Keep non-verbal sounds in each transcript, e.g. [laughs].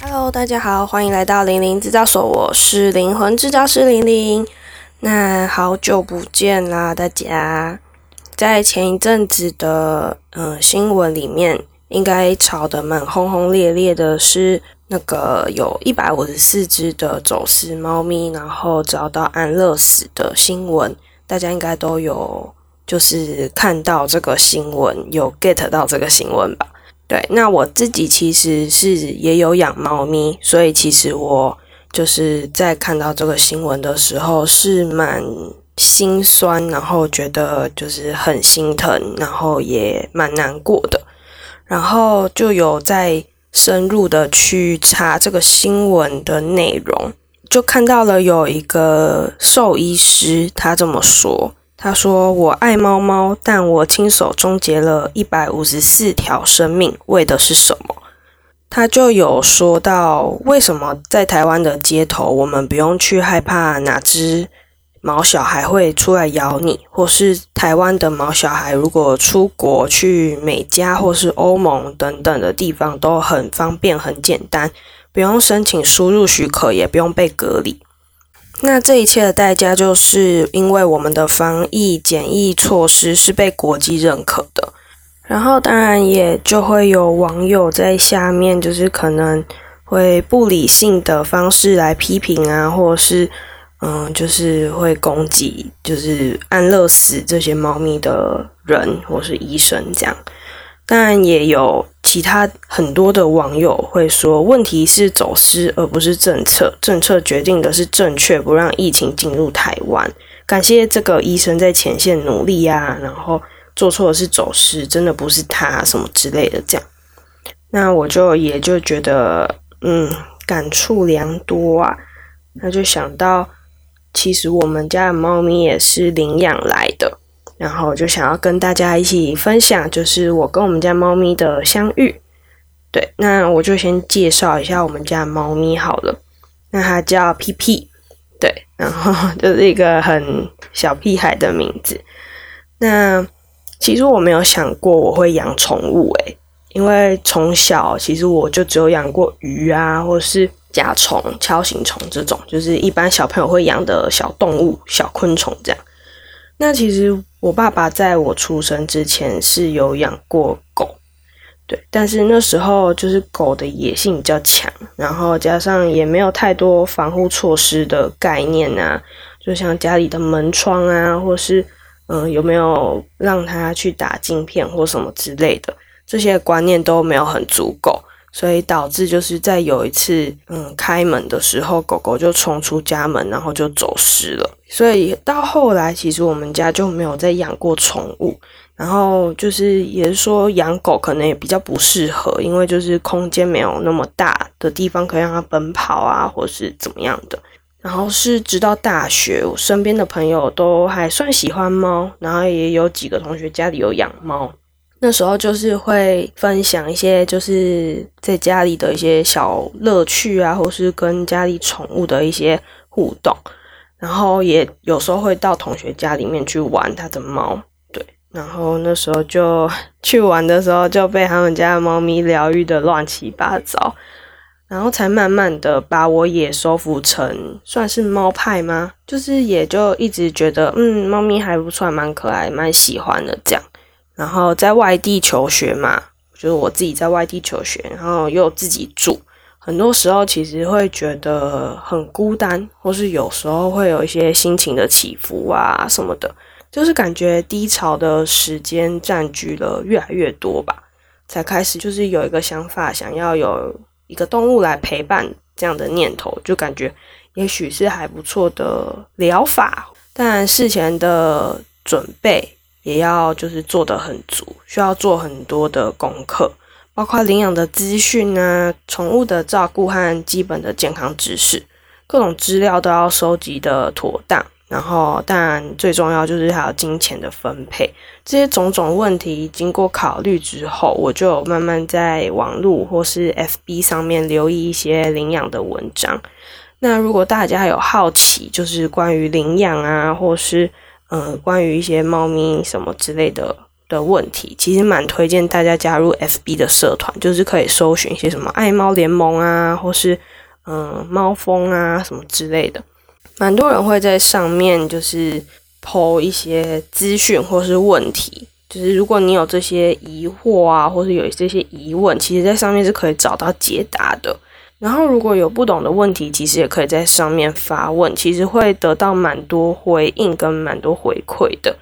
Hello，大家好，欢迎来到零零制造所，我是灵魂制造师零零。那好久不见啦，大家！在前一阵子的嗯新闻里面，应该炒得蛮轰轰烈烈的是那个有一百五十四只的走私猫咪，然后找到安乐死的新闻，大家应该都有就是看到这个新闻，有 get 到这个新闻吧？对，那我自己其实是也有养猫咪，所以其实我就是在看到这个新闻的时候是蛮心酸，然后觉得就是很心疼，然后也蛮难过的，然后就有在深入的去查这个新闻的内容，就看到了有一个兽医师他这么说。他说：“我爱猫猫，但我亲手终结了一百五十四条生命，为的是什么？”他就有说到，为什么在台湾的街头，我们不用去害怕哪只毛小孩会出来咬你，或是台湾的毛小孩如果出国去美加或是欧盟等等的地方，都很方便、很简单，不用申请输入许可，也不用被隔离。那这一切的代价，就是因为我们的防疫检疫措施是被国际认可的。然后，当然也就会有网友在下面，就是可能会不理性的方式来批评啊，或者是嗯，就是会攻击，就是安乐死这些猫咪的人或是医生这样。当然也有。其他很多的网友会说，问题是走私而不是政策，政策决定的是正确，不让疫情进入台湾。感谢这个医生在前线努力啊，然后做错的是走私，真的不是他什么之类的这样。那我就也就觉得，嗯，感触良多啊。那就想到，其实我们家的猫咪也是领养来的。然后就想要跟大家一起分享，就是我跟我们家猫咪的相遇。对，那我就先介绍一下我们家猫咪好了。那它叫屁屁，对，然后就是一个很小屁孩的名字。那其实我没有想过我会养宠物，诶，因为从小其实我就只有养过鱼啊，或是甲虫、锹形虫这种，就是一般小朋友会养的小动物、小昆虫这样。那其实我爸爸在我出生之前是有养过狗，对，但是那时候就是狗的野性比较强，然后加上也没有太多防护措施的概念啊，就像家里的门窗啊，或是嗯有没有让它去打镜片或什么之类的，这些观念都没有很足够。所以导致就是在有一次，嗯，开门的时候，狗狗就冲出家门，然后就走失了。所以到后来，其实我们家就没有再养过宠物。然后就是也是说，养狗可能也比较不适合，因为就是空间没有那么大的地方可以让它奔跑啊，或是怎么样的。然后是直到大学，我身边的朋友都还算喜欢猫，然后也有几个同学家里有养猫。那时候就是会分享一些就是在家里的一些小乐趣啊，或是跟家里宠物的一些互动，然后也有时候会到同学家里面去玩他的猫，对，然后那时候就去玩的时候就被他们家的猫咪疗愈的乱七八糟，然后才慢慢的把我也收服成算是猫派吗？就是也就一直觉得嗯，猫咪还不错，蛮可爱，蛮喜欢的这样。然后在外地求学嘛，就是我自己在外地求学，然后又自己住，很多时候其实会觉得很孤单，或是有时候会有一些心情的起伏啊什么的，就是感觉低潮的时间占据了越来越多吧，才开始就是有一个想法，想要有一个动物来陪伴这样的念头，就感觉也许是还不错的疗法，但事前的准备。也要就是做的很足，需要做很多的功课，包括领养的资讯啊、宠物的照顾和基本的健康知识，各种资料都要收集的妥当。然后，当然最重要就是还有金钱的分配，这些种种问题经过考虑之后，我就慢慢在网络或是 FB 上面留意一些领养的文章。那如果大家有好奇，就是关于领养啊，或是。嗯，关于一些猫咪什么之类的的问题，其实蛮推荐大家加入 FB 的社团，就是可以搜寻一些什么爱猫联盟啊，或是嗯猫蜂啊什么之类的，蛮多人会在上面就是抛一些资讯或是问题，就是如果你有这些疑惑啊，或是有这些疑问，其实在上面是可以找到解答的。然后如果有不懂的问题，其实也可以在上面发问，其实会得到蛮多回应跟蛮多回馈的。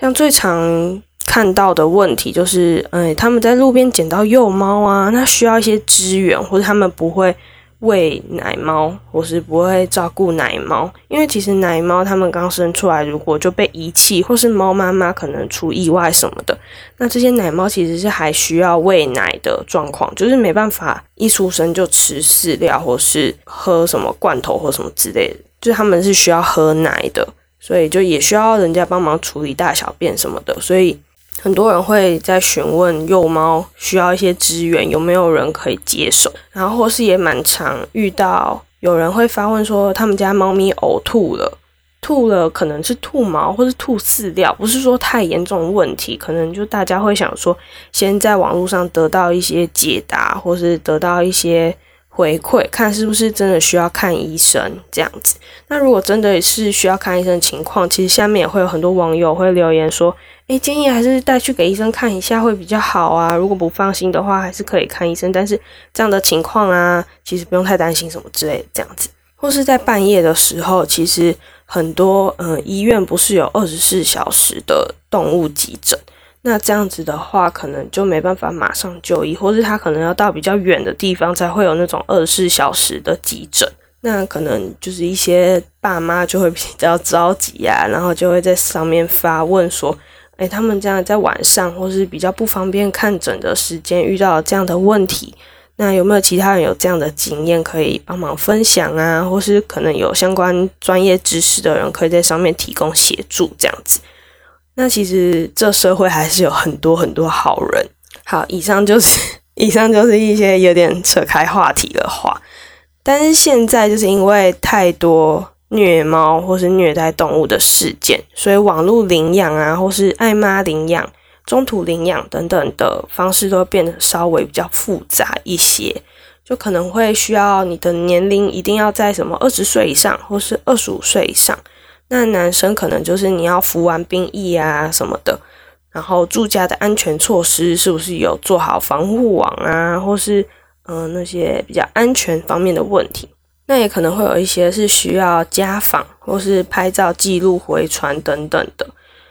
像最常看到的问题就是，哎，他们在路边捡到幼猫啊，那需要一些支援，或者他们不会。喂奶猫，或是不会照顾奶猫，因为其实奶猫它们刚生出来，如果就被遗弃，或是猫妈妈可能出意外什么的，那这些奶猫其实是还需要喂奶的状况，就是没办法一出生就吃饲料，或是喝什么罐头或什么之类的，就是他们是需要喝奶的，所以就也需要人家帮忙处理大小便什么的，所以。很多人会在询问幼猫需要一些资源，有没有人可以接手？然后或是也蛮常遇到有人会发问说，他们家猫咪呕吐了，吐了可能是吐毛或是吐饲料，不是说太严重的问题，可能就大家会想说，先在网络上得到一些解答，或是得到一些回馈，看是不是真的需要看医生这样子。那如果真的是需要看医生的情况，其实下面也会有很多网友会留言说。诶，建议还是带去给医生看一下会比较好啊。如果不放心的话，还是可以看医生。但是这样的情况啊，其实不用太担心什么之类的。这样子，或是在半夜的时候，其实很多嗯医院不是有二十四小时的动物急诊。那这样子的话，可能就没办法马上就医，或是他可能要到比较远的地方才会有那种二十四小时的急诊。那可能就是一些爸妈就会比较着急呀，然后就会在上面发问说。哎，他们这样在晚上或是比较不方便看诊的时间遇到这样的问题，那有没有其他人有这样的经验可以帮忙分享啊？或是可能有相关专业知识的人可以在上面提供协助这样子？那其实这社会还是有很多很多好人。好，以上就是 [laughs] 以上就是一些有点扯开话题的话，但是现在就是因为太多。虐猫或是虐待动物的事件，所以网络领养啊，或是爱妈领养、中途领养等等的方式都变得稍微比较复杂一些，就可能会需要你的年龄一定要在什么二十岁以上，或是二十五岁以上。那男生可能就是你要服完兵役啊什么的，然后住家的安全措施是不是有做好防护网啊，或是嗯那些比较安全方面的问题。那也可能会有一些是需要家访或是拍照记录回传等等的，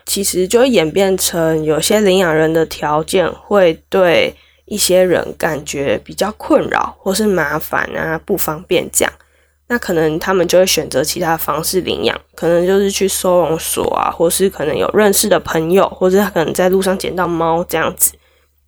其实就会演变成有些领养人的条件会对一些人感觉比较困扰或是麻烦啊不方便这样，那可能他们就会选择其他方式领养，可能就是去收容所啊，或是可能有认识的朋友，或者他可能在路上捡到猫这样子。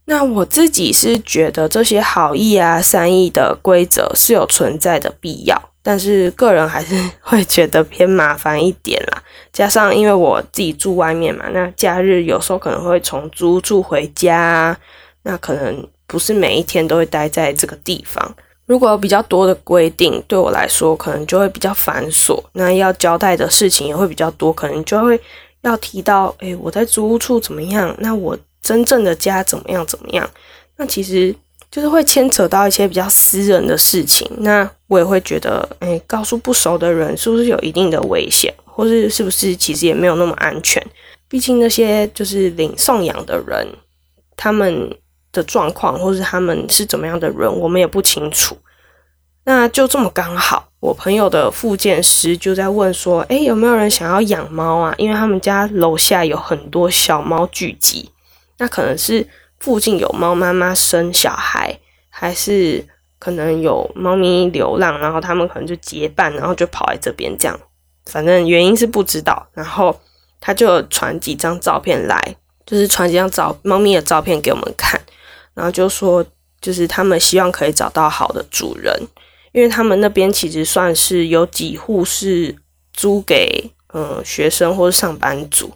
那我自己是觉得这些好意啊、善意的规则是有存在的必要，但是个人还是会觉得偏麻烦一点啦。加上因为我自己住外面嘛，那假日有时候可能会从租住回家，那可能不是每一天都会待在这个地方。如果有比较多的规定，对我来说可能就会比较繁琐，那要交代的事情也会比较多，可能就会要提到，诶，我在租屋处怎么样？那我。真正的家怎么样？怎么样？那其实就是会牵扯到一些比较私人的事情。那我也会觉得，哎，告诉不熟的人是不是有一定的危险，或是是不是其实也没有那么安全？毕竟那些就是领送养的人，他们的状况，或是他们是怎么样的人，我们也不清楚。那就这么刚好，我朋友的复健师就在问说，哎，有没有人想要养猫啊？因为他们家楼下有很多小猫聚集。那可能是附近有猫妈妈生小孩，还是可能有猫咪流浪，然后他们可能就结伴，然后就跑来这边这样。反正原因是不知道。然后他就传几张照片来，就是传几张照猫咪的照片给我们看，然后就说就是他们希望可以找到好的主人，因为他们那边其实算是有几户是租给嗯学生或者上班族。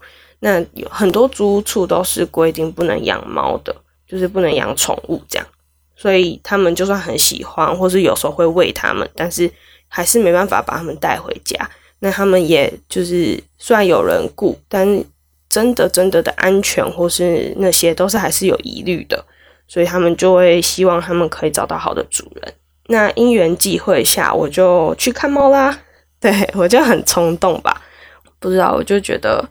那有很多租屋处都是规定不能养猫的，就是不能养宠物这样，所以他们就算很喜欢，或是有时候会喂他们，但是还是没办法把他们带回家。那他们也就是虽然有人雇，但真的真的的安全或是那些都是还是有疑虑的，所以他们就会希望他们可以找到好的主人。那因缘际会下，我就去看猫啦。[laughs] 对我就很冲动吧，不知道我就觉得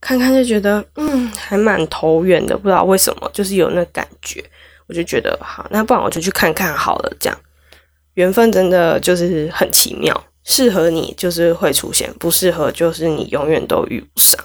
看看就觉得嗯还蛮投缘的，不知道为什么就是有那感觉，我就觉得好，那不然我就去看看好了。这样缘分真的就是很奇妙，适合你就是会出现，不适合就是你永远都遇不上。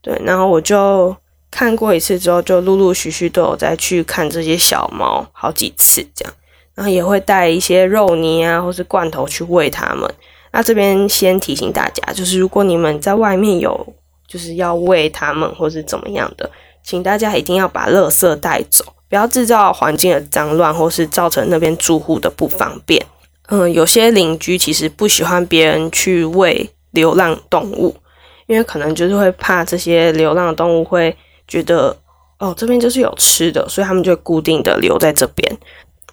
对，然后我就看过一次之后，就陆陆续续都有再去看这些小猫好几次这样，然后也会带一些肉泥啊或是罐头去喂它们。那这边先提醒大家，就是如果你们在外面有就是要喂它们或是怎么样的，请大家一定要把垃圾带走，不要制造环境的脏乱或是造成那边住户的不方便。嗯，有些邻居其实不喜欢别人去喂流浪动物，因为可能就是会怕这些流浪动物会觉得哦这边就是有吃的，所以他们就固定的留在这边。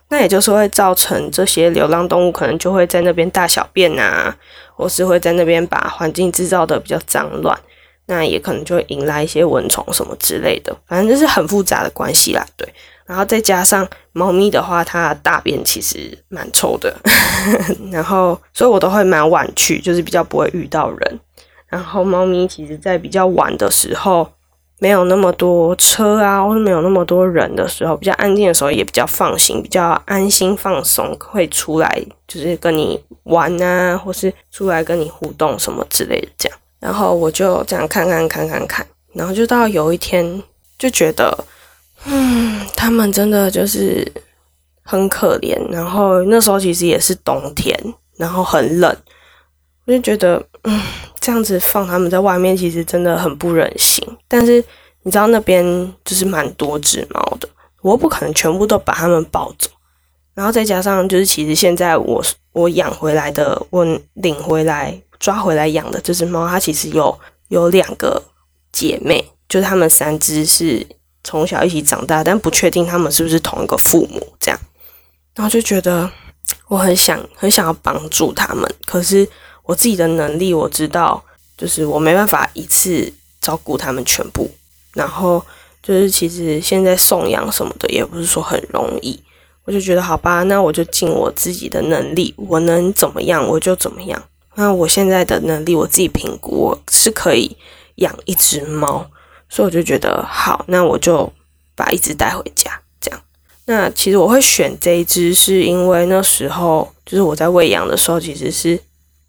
那也就是会造成这些流浪动物可能就会在那边大小便啊，或是会在那边把环境制造的比较脏乱，那也可能就会引来一些蚊虫什么之类的，反正就是很复杂的关系啦。对，然后再加上猫咪的话，它大便其实蛮臭的，[laughs] 然后所以我都会蛮晚去，就是比较不会遇到人。然后猫咪其实在比较晚的时候。没有那么多车啊，或者没有那么多人的时候，比较安静的时候，也比较放心，比较安心放松，会出来就是跟你玩啊，或是出来跟你互动什么之类的这样。然后我就这样看看看看看，然后就到有一天就觉得，嗯，他们真的就是很可怜。然后那时候其实也是冬天，然后很冷，我就觉得，嗯。这样子放他们在外面，其实真的很不忍心。但是你知道那边就是蛮多只猫的，我不可能全部都把它们抱走。然后再加上就是，其实现在我我养回来的，我领回来抓回来养的这只猫，它其实有有两个姐妹，就是它们三只是从小一起长大，但不确定它们是不是同一个父母这样。然后就觉得我很想很想要帮助它们，可是。我自己的能力，我知道，就是我没办法一次照顾他们全部。然后就是，其实现在送养什么的也不是说很容易。我就觉得，好吧，那我就尽我自己的能力，我能怎么样我就怎么样。那我现在的能力，我自己评估我是可以养一只猫，所以我就觉得好，那我就把一只带回家。这样，那其实我会选这一只，是因为那时候就是我在喂养的时候，其实是。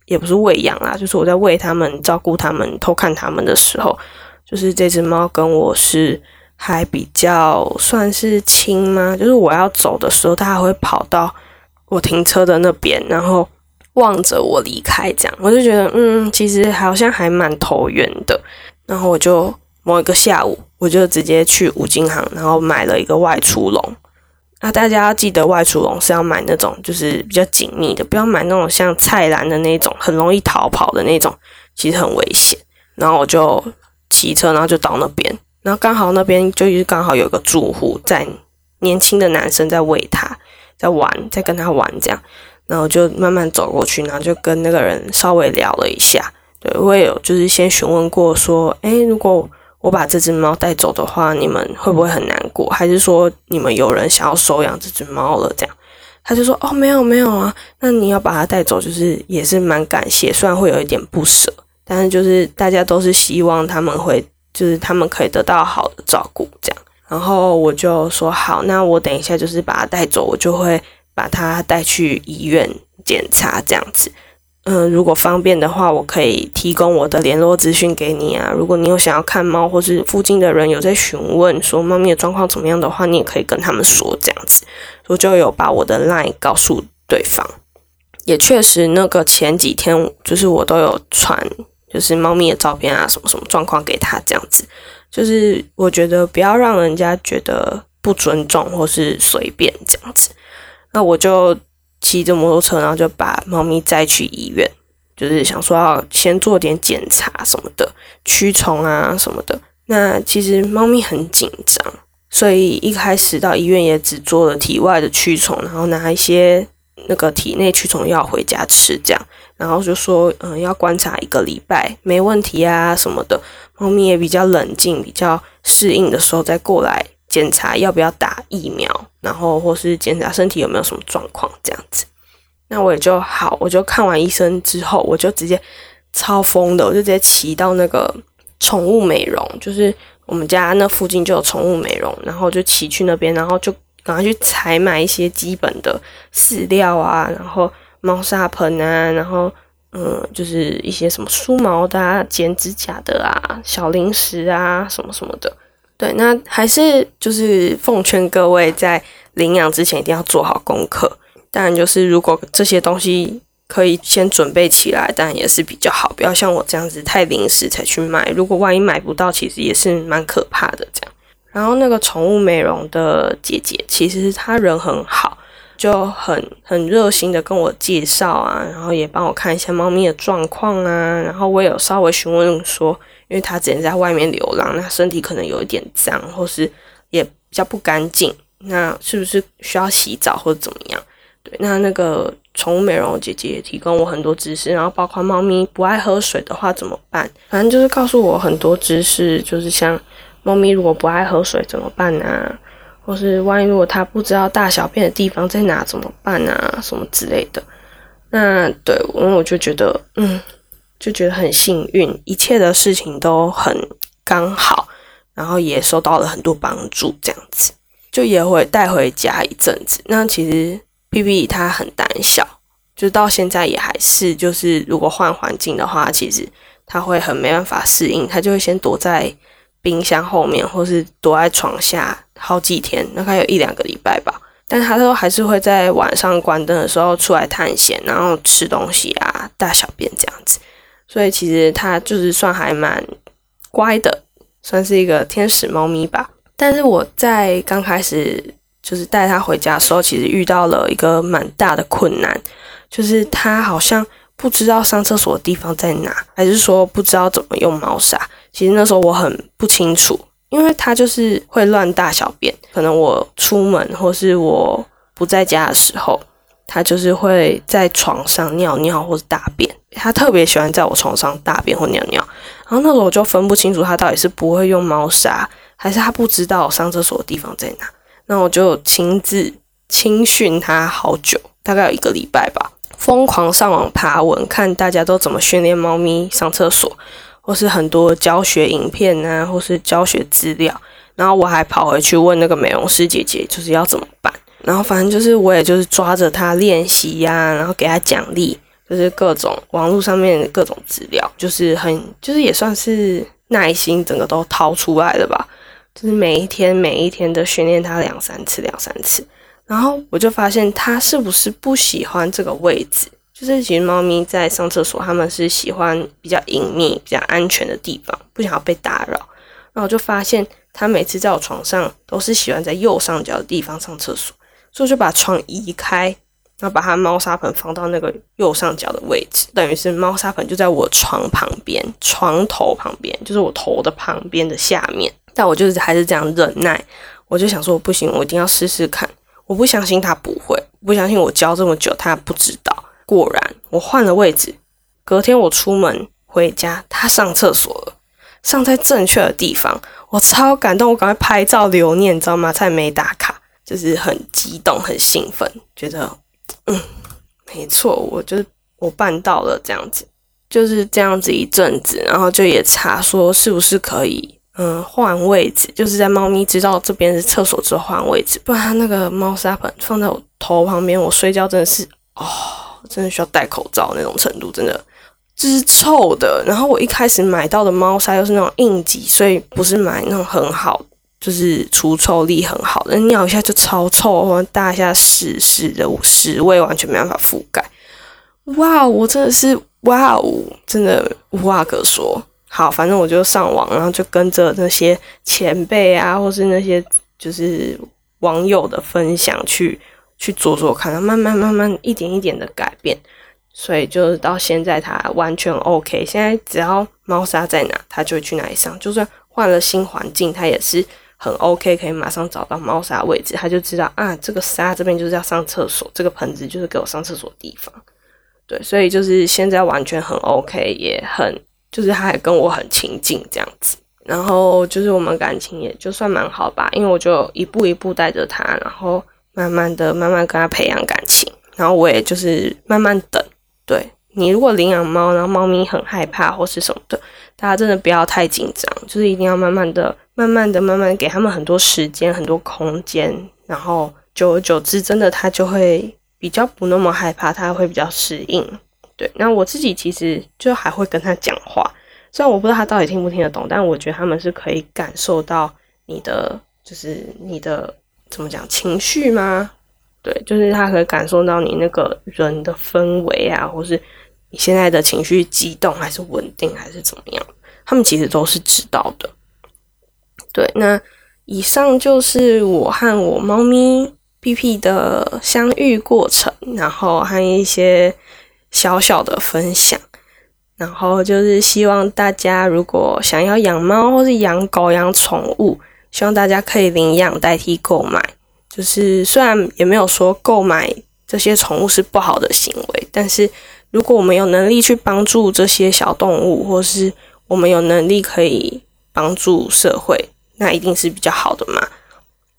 也不是喂养啦，就是我在喂它们、照顾它们、偷看它们的时候，就是这只猫跟我是还比较算是亲吗？就是我要走的时候，它还会跑到我停车的那边，然后望着我离开，这样我就觉得嗯，其实好像还蛮投缘的。然后我就某一个下午，我就直接去五金行，然后买了一个外出笼。那大家要记得，外出笼是要买那种就是比较紧密的，不要买那种像菜篮的那种，很容易逃跑的那种，其实很危险。然后我就骑车，然后就到那边，然后刚好那边就是刚好有个住户在，年轻的男生在喂他，在玩，在跟他玩这样，然后就慢慢走过去，然后就跟那个人稍微聊了一下，对我也有就是先询问过说，哎，如果。我把这只猫带走的话，你们会不会很难过？还是说你们有人想要收养这只猫了？这样，他就说：“哦，没有没有啊，那你要把它带走，就是也是蛮感谢，虽然会有一点不舍，但是就是大家都是希望他们会，就是他们可以得到好的照顾，这样。然后我就说好，那我等一下就是把它带走，我就会把它带去医院检查，这样子。”嗯，如果方便的话，我可以提供我的联络资讯给你啊。如果你有想要看猫，或是附近的人有在询问说猫咪的状况怎么样的话，你也可以跟他们说这样子。我就有把我的 line 告诉对方，也确实那个前几天就是我都有传，就是猫咪的照片啊，什么什么状况给他这样子。就是我觉得不要让人家觉得不尊重或是随便这样子。那我就。骑着摩托车，然后就把猫咪载去医院，就是想说要先做点检查什么的，驱虫啊什么的。那其实猫咪很紧张，所以一开始到医院也只做了体外的驱虫，然后拿一些那个体内驱虫药回家吃，这样，然后就说，嗯，要观察一个礼拜，没问题啊什么的。猫咪也比较冷静，比较适应的时候再过来检查要不要打疫苗，然后或是检查身体有没有什么状况这样子。那我也就好，我就看完医生之后，我就直接超疯的，我就直接骑到那个宠物美容，就是我们家那附近就有宠物美容，然后就骑去那边，然后就。赶快去采买一些基本的饲料啊，然后猫砂盆啊，然后嗯，就是一些什么梳毛的、啊、剪指甲的啊、小零食啊，什么什么的。对，那还是就是奉劝各位在领养之前一定要做好功课。当然，就是如果这些东西可以先准备起来，当然也是比较好。不要像我这样子太临时才去买，如果万一买不到，其实也是蛮可怕的。这样。然后那个宠物美容的姐姐，其实她人很好，就很很热心的跟我介绍啊，然后也帮我看一下猫咪的状况啊。然后我有稍微询问说，因为它之前在外面流浪，那身体可能有一点脏，或是也比较不干净，那是不是需要洗澡或者怎么样？对，那那个宠物美容姐姐也提供我很多知识，然后包括猫咪不爱喝水的话怎么办？反正就是告诉我很多知识，就是像。猫咪如果不爱喝水怎么办呢？或是万一如果它不知道大小便的地方在哪怎么办啊？什么之类的？那对，因为我就觉得，嗯，就觉得很幸运，一切的事情都很刚好，然后也受到了很多帮助，这样子就也会带回家一阵子。那其实 P P 它很胆小，就到现在也还是，就是如果换环境的话，其实它会很没办法适应，它就会先躲在。冰箱后面，或是躲在床下好几天，大概有一两个礼拜吧。但他都还是会在晚上关灯的时候出来探险，然后吃东西啊、大小便这样子。所以其实它就是算还蛮乖的，算是一个天使猫咪吧。但是我在刚开始就是带它回家的时候，其实遇到了一个蛮大的困难，就是它好像不知道上厕所的地方在哪，还是说不知道怎么用猫砂。其实那时候我很不清楚，因为它就是会乱大小便。可能我出门或是我不在家的时候，它就是会在床上尿尿或者大便。他特别喜欢在我床上大便或尿尿。然后那时候我就分不清楚他到底是不会用猫砂，还是他不知道上厕所的地方在哪。那我就亲自亲训他好久，大概有一个礼拜吧，疯狂上网爬文，看大家都怎么训练猫咪上厕所。或是很多教学影片啊，或是教学资料，然后我还跑回去问那个美容师姐姐，就是要怎么办。然后反正就是我也就是抓着他练习呀，然后给他奖励，就是各种网络上面各种资料，就是很就是也算是耐心，整个都掏出来了吧。就是每一天每一天的训练他两三次，两三次，然后我就发现他是不是不喜欢这个位置。就是其实猫咪在上厕所，它们是喜欢比较隐秘、比较安全的地方，不想要被打扰。然后就发现它每次在我床上都是喜欢在右上角的地方上厕所，所以就把床移开，然后把它猫砂盆放到那个右上角的位置，等于是猫砂盆就在我床旁边、床头旁边，就是我头的旁边的下面。但我就是还是这样忍耐，我就想说不行，我一定要试试看。我不相信它不会，不相信我教这么久它不知道。果然，我换了位置。隔天我出门回家，他上厕所了，上在正确的地方。我超感动，我赶快拍照留念，你知道吗？才没打卡，就是很激动、很兴奋，觉得嗯，没错，我就是我办到了，这样子就是这样子一阵子，然后就也查说是不是可以嗯换位置，就是在猫咪知道这边是厕所之后换位置，不然那个猫砂盆放在我头旁边，我睡觉真的是哦。真的需要戴口罩那种程度，真的就是臭的。然后我一开始买到的猫砂又是那种应急，所以不是买那种很好，就是除臭力很好的，尿一下就超臭，或者大一下屎屎的屎味完全没办法覆盖。哇，我真的是哇哦，真的无话可说。好，反正我就上网，然后就跟着那些前辈啊，或是那些就是网友的分享去。去做做看，慢慢慢慢一点一点的改变，所以就是到现在它完全 OK。现在只要猫砂在哪，它就会去哪里上。就算换了新环境，它也是很 OK，可以马上找到猫砂位置，他就知道啊，这个沙这边就是要上厕所，这个盆子就是给我上厕所的地方。对，所以就是现在完全很 OK，也很就是他还跟我很亲近这样子。然后就是我们感情也就算蛮好吧，因为我就一步一步带着他，然后慢慢的、慢慢跟他培养感情。然后我也就是慢慢等。对你如果领养猫，然后猫咪很害怕或是什么的，大家真的不要太紧张，就是一定要慢慢的、慢慢的、慢慢给他们很多时间、很多空间，然后久而久之，真的它就会比较不那么害怕，它会比较适应。对，那我自己其实就还会跟他讲话。虽然我不知道他到底听不听得懂，但我觉得他们是可以感受到你的，就是你的怎么讲情绪吗？对，就是他可以感受到你那个人的氛围啊，或是你现在的情绪激动还是稳定还是怎么样，他们其实都是知道的。对，那以上就是我和我猫咪 P P 的相遇过程，然后还有一些小小的分享。然后就是希望大家如果想要养猫或是养狗养宠物，希望大家可以领养代替购买。就是虽然也没有说购买这些宠物是不好的行为，但是如果我们有能力去帮助这些小动物，或是我们有能力可以帮助社会，那一定是比较好的嘛。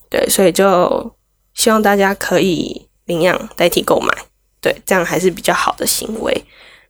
对，所以就希望大家可以领养代替购买，对，这样还是比较好的行为。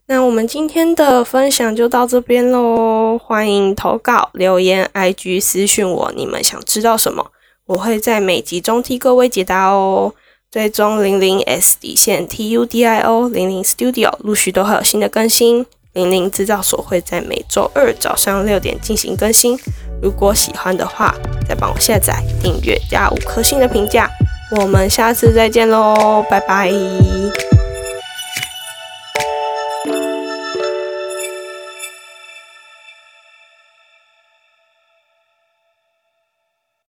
那我们今天的分享就到这边喽，欢迎投稿留言，IG 私讯我，你们想知道什么，我会在每集中替各位解答哦。最终零零 S 底线 TUDIO 零零 Studio 陆续都会有新的更新，零零制造所会在每周二早上六点进行更新。如果喜欢的话，再帮我下载、订阅加五颗星的评价。我们下次再见喽，拜拜。